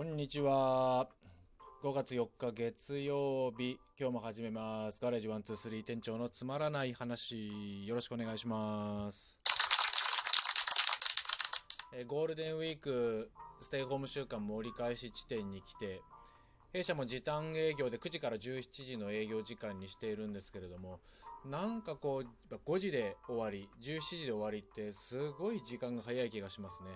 こんにちは。5月4日月曜日、今日も始めます。ガレージ123店長のつまらない話、よろしくお願いします。えゴールデンウィーク、ステイホーム週間も折り返し地点に来て、弊社も時短営業で9時から17時の営業時間にしているんですけれども、なんかこう、やっぱ5時で終わり、17時で終わりってすごい時間が早い気がしますね。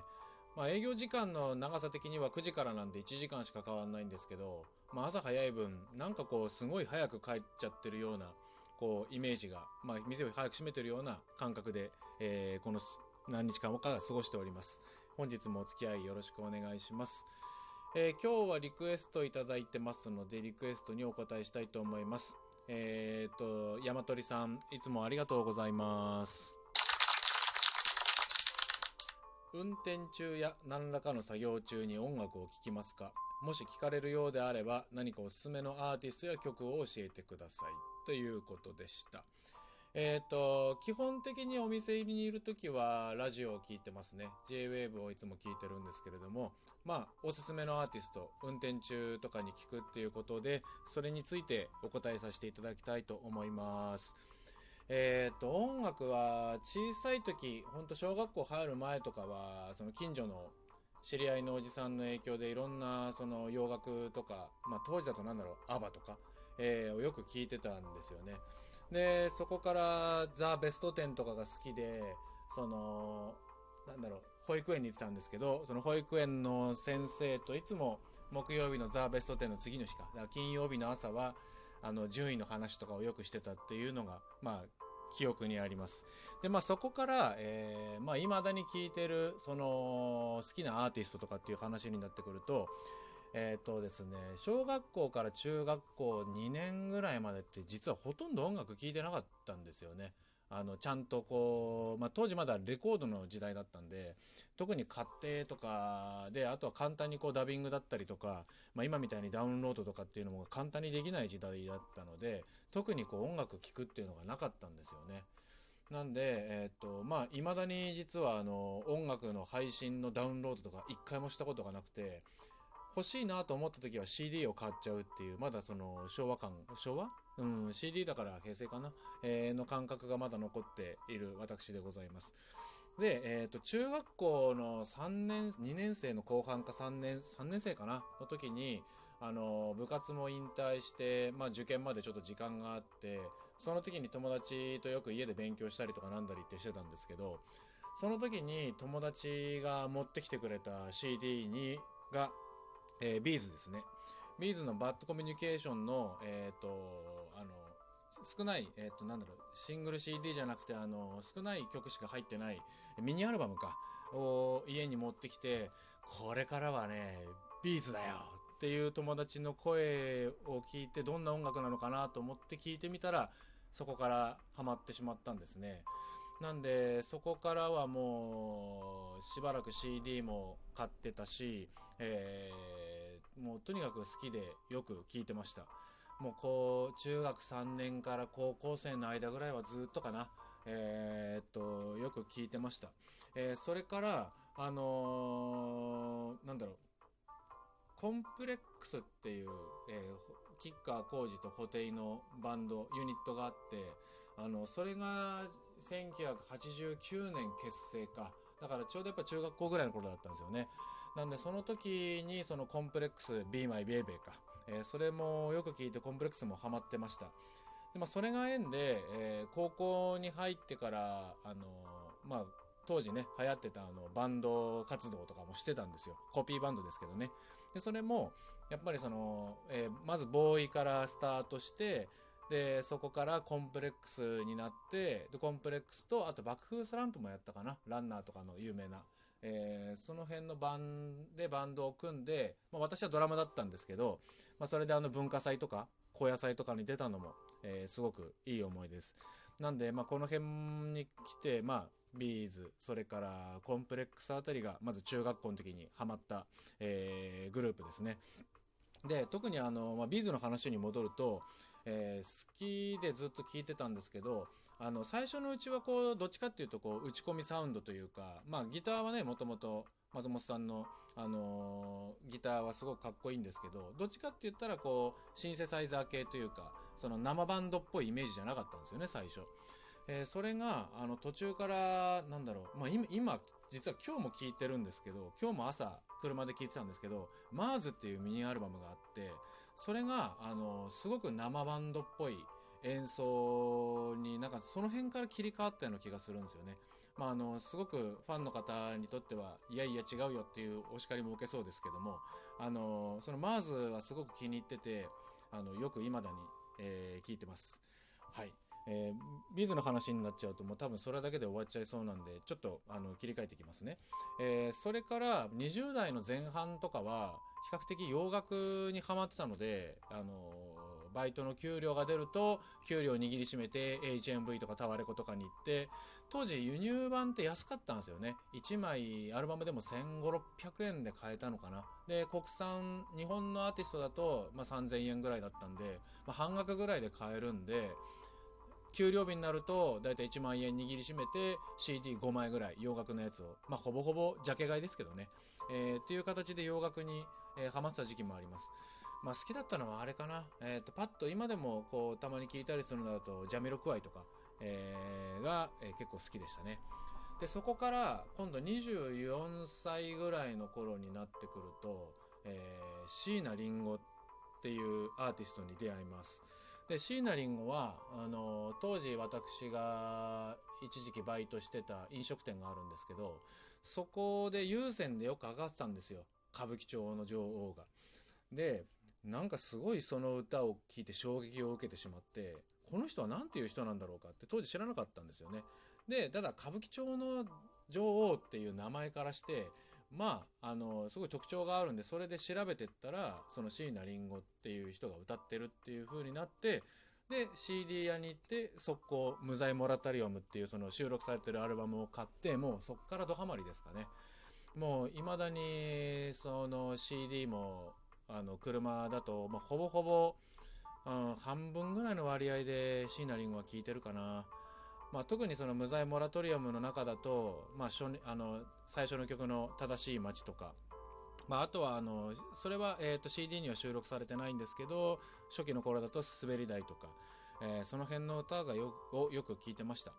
まあ、営業時間の長さ的には9時からなんで1時間しか変わんないんですけど、まあ、朝早い分なんかこうすごい早く帰っちゃってるようなこうイメージが、まあ、店を早く閉めてるような感覚で、えーこの何日間もか過ごしております。本日もお付き合いよろしくお願いします、えー今日はリクエストいただいてますのでリクエストにお答えしたいと思います。えー、と山鳥さんいつもありがとうございます。運転中や何らかの作業中に音楽を聴きますか？もし聞かれるようであれば何かおすすめのアーティストや曲を教えてください。ということでした。えっ、と基本的にお店入りにいる時はラジオを聴いてますね。JWAVE をいつも聴いてるんですけれどもまあおすすめのアーティスト運転中とかに聞くっていうことでそれについてお答えさせていただきたいと思います。えー、と音楽は小さい時ほんと小学校入る前とかはその近所の知り合いのおじさんの影響でいろんなその洋楽とか、まあ、当時だとなんだろうアバとか、えーをよく聞いてたんですよね。でそこからザ・ベスト10とかが好きでそのなんだろう保育園に行ってたんですけどその保育園の先生といつも木曜日のザ・ベスト10の次の日かだから金曜日の朝はあの順位の話とかをよくしてたっていうのがまあ記憶にあります。でまあそこから、えーまあ、未だに聴いてるその好きなアーティストとかっていう話になってくるとえっ、とですね小学校から中学校2年ぐらいまでって実はほとんど音楽聴いてなかったんですよね。あのちゃんとこう、まあ、当時まだレコードの時代だったんで特に買ってとかであとは簡単にこうダビングだったりとか、まあ、今みたいにダウンロードとかっていうのも簡単にできない時代だったので特にこう音楽聴くっていうのがなかったんですよね。なんで、えっとまあ、未だに実はあの音楽の配信のダウンロードとか一回もしたことがなくて欲しいなと思った時は CD を買っちゃうっていうまだその昭和感昭和？うん CD だから平成かな、えーの感覚がまだ残っている私でございます。で、えっと中学校の3年2年生の後半か3年3年生かな？の時にあの部活も引退して、まあ、受験までちょっと時間があってその時に友達とよく家で勉強したりとかなんだりってしてたんですけどその時に友達が持ってきてくれた CD にが、えービーズですね。ビーズのバッドコミュニケーションのえっ、とあの少ない、えっとなんだろうシングル CD じゃなくてあの少ない曲しか入ってないミニアルバムかを家に持ってきてこれからはねビーズだよっていう友達の声を聞いてどんな音楽なのかなと思って聞いてみたらそこからハマってしまったんですね。なんでそこからはもうしばらく CD も買ってたし、えーもうとにかく好きでよく聴いてました。もうこう中学3年から高校生の間ぐらいはずっとかな。えーっとよく聴いてました、えーそれからあのーなんだろう。コンプレックスっていう、えーキッカー工事と布袋のバンドユニットがあってあのそれが1989年結成か。だからちょうどやっぱ中学校ぐらいの頃だったんですよね。なんでその時にそのコンプレックス Be My Baby か、えーそれもよく聞いてコンプレックスもハマってました。で、まあ、それが縁で、えー高校に入ってからあのまあ当時ね流行ってたあのバンド活動とかもしてたんですよ。コピーバンドですけどね。でそれもやっぱりその、えーまずボーイからスタートしてでそこからコンプレックスになってでコンプレックスとあと爆風スランプもやったかな。ランナーとかの有名な、えーその辺のバンでバンドを組んで、まあ、私はドラムだったんですけど、まあ、それであの文化祭とか高野祭とかに出たのも、えーすごくいい思い出です。なんで、まあ、この辺に来て、まあ、 B'z それから COMPLEX あたりがまず中学校の時にハマった、えーグループですね。で特にあの、まあ、 B'z の話に戻ると、えー、好きでずっと聴いてたんですけど、あの、最初のうちはこう、どっちかっていうとこう、打ち込みサウンドというか、まあギターはね、もともと松本さんの、あのー、ギターはすごくかっこいいんですけど、どっちかって言ったらこう、シンセサイザー系というか、その生バンドっぽいイメージじゃなかったんですよね、最初。えー、それが、あの、途中から、なんだろう、まあ今、今、実は今日も聴いてるんですけど、今日も朝、車で聴いてたんですけど、マーズっていうミニアルバムがあって、それが、あの、すごく生バンドっぽい演奏になんかその辺から切り替わったような気がするんですよね。まあ、あの、すごくファンの方にとっては、いやいや違うよっていうお叱りも受けそうですけども、あの、そのマーズはすごく気に入ってて、あの、よく未だに、えー、聞いてます。はい。えー、ビズの話になっちゃうともう多分それだけで終わっちゃいそうなんで、ちょっとあの切り替えていきますね。えー、それから20代の前半とかは比較的洋楽にハマってたので、あのー、バイトの給料が出ると、給料を握りしめて HMV とかタワレコとかに行って、当時輸入版って安かったんですよね。1枚アルバムでも1500、600円で買えたのかな。で、国産、日本のアーティストだと、まあ、3000円ぐらいだったんで、まあ、半額ぐらいで買えるんで、給料日になると、だいたい1万円握りしめて、CD5 枚ぐらい、洋楽のやつを、まあ、ほぼほぼジャケ買いですけどね、えー、っていう形で洋楽に、えー、ハマってた時期もあります。まあ、好きだったのはあれかな、えっ、ー、と、パッと今でも、こう、たまに聞いたりするのだと、ジャミロクワイとか、えー、が、えー、結構好きでしたね。で、そこから、今度24歳ぐらいの頃になってくると、えー、椎名林檎っていうアーティストに出会います。で、椎名林檎は、あの、当時私が一時期バイトしてた飲食店があるんですけど、そこで有線でよく上がってたんですよ。歌舞伎町の女王が。で、なんかすごいその歌を聴いて衝撃を受けてしまって、この人は何ていう人なんだろうかって当時知らなかったんですよね。で、ただ歌舞伎町の女王っていう名前からして、まあ、あの、すごい特徴があるんで、それで調べてったら、その椎名林檎っていう人が歌ってるっていう風になって、で、CD 屋に行って、速攻、無罪モラタリウムっていうその収録されてるアルバムを買って、もうそっからドハマりですかね。もう、未だに、その CD も、あの、車だと、まあ、ほぼほぼ、うん、半分ぐらいの割合で椎名林檎は聴いてるかな。まあ、特にその無罪モラトリアムの中だと、まあ、初あの最初の曲の正しい街とか、まあ、あとはあのそれは、えー、と CD には収録されてないんですけど初期の頃だと滑り台とか、えー、その辺の歌がよをよく聴いてました。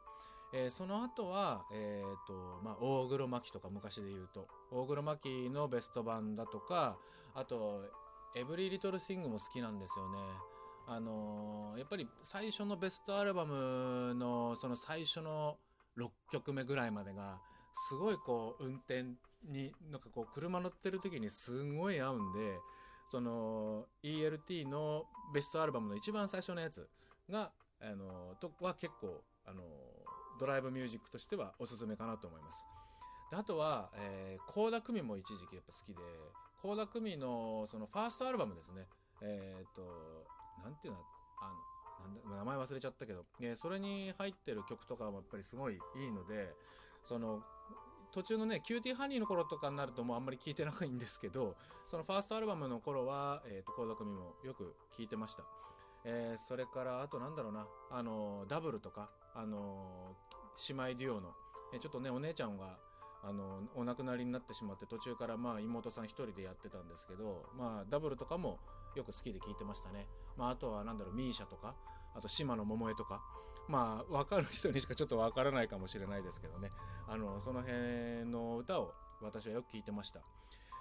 えー、その後は、えーとまあ、大黒摩季とか昔で言うと大黒摩季のベスト版だとかあとエブリリトルシングも好きなんですよね。あのー、やっぱり最初のベストアルバムのその最初の6曲目ぐらいまでがすごいこう運転になんかこう車乗ってる時にすごい合うんでその ELT のベストアルバムの一番最初のやつがあのとは結構あのドライブミュージックとしてはおすすめかなと思います。であとは、えー、コーダクミも一時期やっぱ好きで、コーダクミのそのファーストアルバムですね。えっ、と、なんていうの、あの、なん名前忘れちゃったけど、えー、それに入ってる曲とかもやっぱりすごいいいので、その、途中のね、キューティーハニーの頃とかになるともうあんまり聴いてないんですけど、そのファーストアルバムの頃は、えっ、ー、と、倖田來未もよく聴いてました。えー、それから、あとなんだろうな、あの、ダブルとか、あの、姉妹デュオの、えちょっとね、お姉ちゃんが、あの、お亡くなりになってしまって途中からまあ妹さん一人でやってたんですけど、まあダブルとかもよく好きで聞いてましたね。まああとはなんだろう、ミーシャとか、あと島野桃江とか、まあわかる人にしかちょっとわからないかもしれないですけどね。あの、その辺の歌を私はよく聞いてました。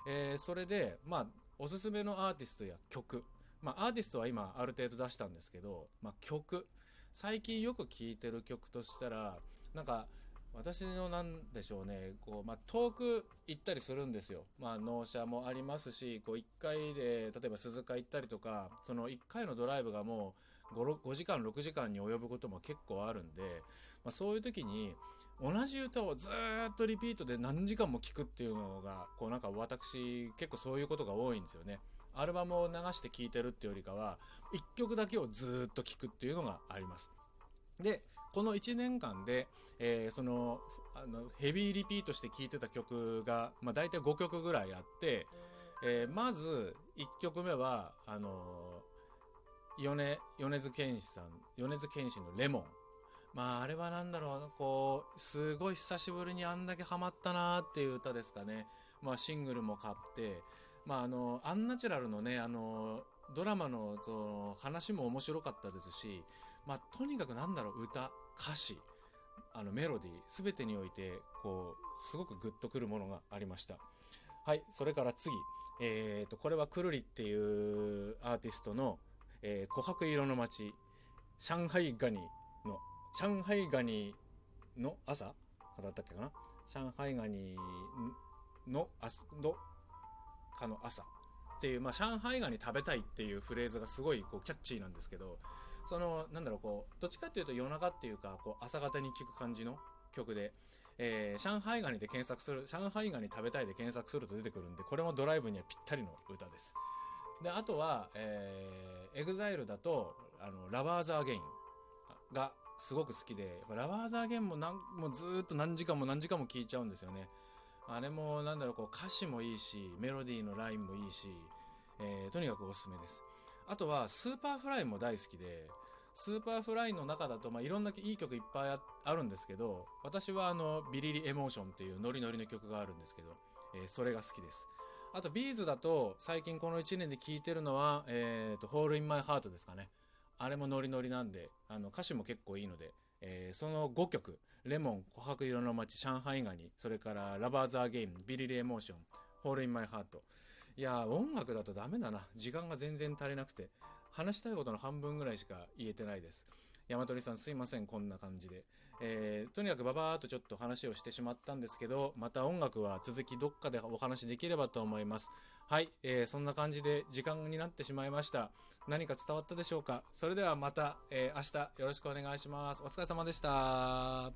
えー、それで、まあ、おすすめのアーティストや曲。まあアーティストは今ある程度出したんですけど、まあ曲。最近よく聴いてる曲としたら、なんか、私のなんでしょうね、こう、まあ、遠く行ったりするんですよ。まあ、納車もありますし、こう、1回で、例えば鈴鹿行ったりとか、その1回のドライブがもう5、5時間、6時間に及ぶことも結構あるんで、まあ、そういう時に、同じ歌をずっとリピートで何時間も聴くっていうのが、こうなんか私、結構そういうことが多いんですよね。アルバムを流して聴いてるっていうよりかは、1曲だけをずっと聴くっていうのがあります。で、この1年間で、えー、その、あの、ヘビーリピートして聴いてた曲が、まあ、大体5曲ぐらいあって、えー、まず、1曲目は、あの米米津玄師さん米津玄師の「レモン」まああれは何だろうこうすごい久しぶりにあんだけハマったなーっていう歌ですかね。まあシングルも買って。まああのアンナチュラルのねあのドラマのその話も面白かったですしまあとにかくなんだろう歌歌詞あのメロディー全てにおいてこうすごくグッとくるものがありました。はいそれから次。えーとこれはくるりっていうアーティストの「えー、琥珀色の街上海ガニの上海ガニの朝？だったっけかな？上海ガニの朝のかの朝っていう、まあ、上海ガニ食べたいっていうフレーズがすごいこうキャッチーなんですけどそのなんだろうこうどっちかっていうと夜中っていうかこう朝方に聴く感じの曲で、えー、上海ガニで検索する上海ガニ食べたいで検索すると出てくるんでこれもドライブにはぴったりの歌です。であとは、えー、 EXILE だとあの Lovers Again がすごく好きで Lovers Again もなんもうずっと何時間も何時間も聴いちゃうんですよね。あれもなんだろうこう歌詞もいいしメロディーのラインもいいし、えー、とにかくおすすめです。あとは Superfly も大好きで Superfly の中だと、まあ、いろんないい曲いっぱいあるんですけど私はあのビリリエモーションっていうノリノリの曲があるんですけど、えー、それが好きです。あと B'z だと最近この1年で聴いてるのは、えーと、 Hole in My Heart ですかね。あれもノリノリなんであの歌詞も結構いいので、えー、その5曲レモン琥珀色の街上海ガニそれからラバーザーゲームビリリエモーションホールインマイハート。いや音楽だとダメだな時間が全然足りなくて話したいことの半分ぐらいしか言えてないです。山鳥さんすいません、こんな感じで。えー、とにかくババーっとちょっと話をしてしまったんですけど、また音楽は続きどっかでお話できればと思います。はい、えー、そんな感じで時間になってしまいました。何か伝わったでしょうか？それではまた、えー、明日よろしくお願いします。お疲れ様でした。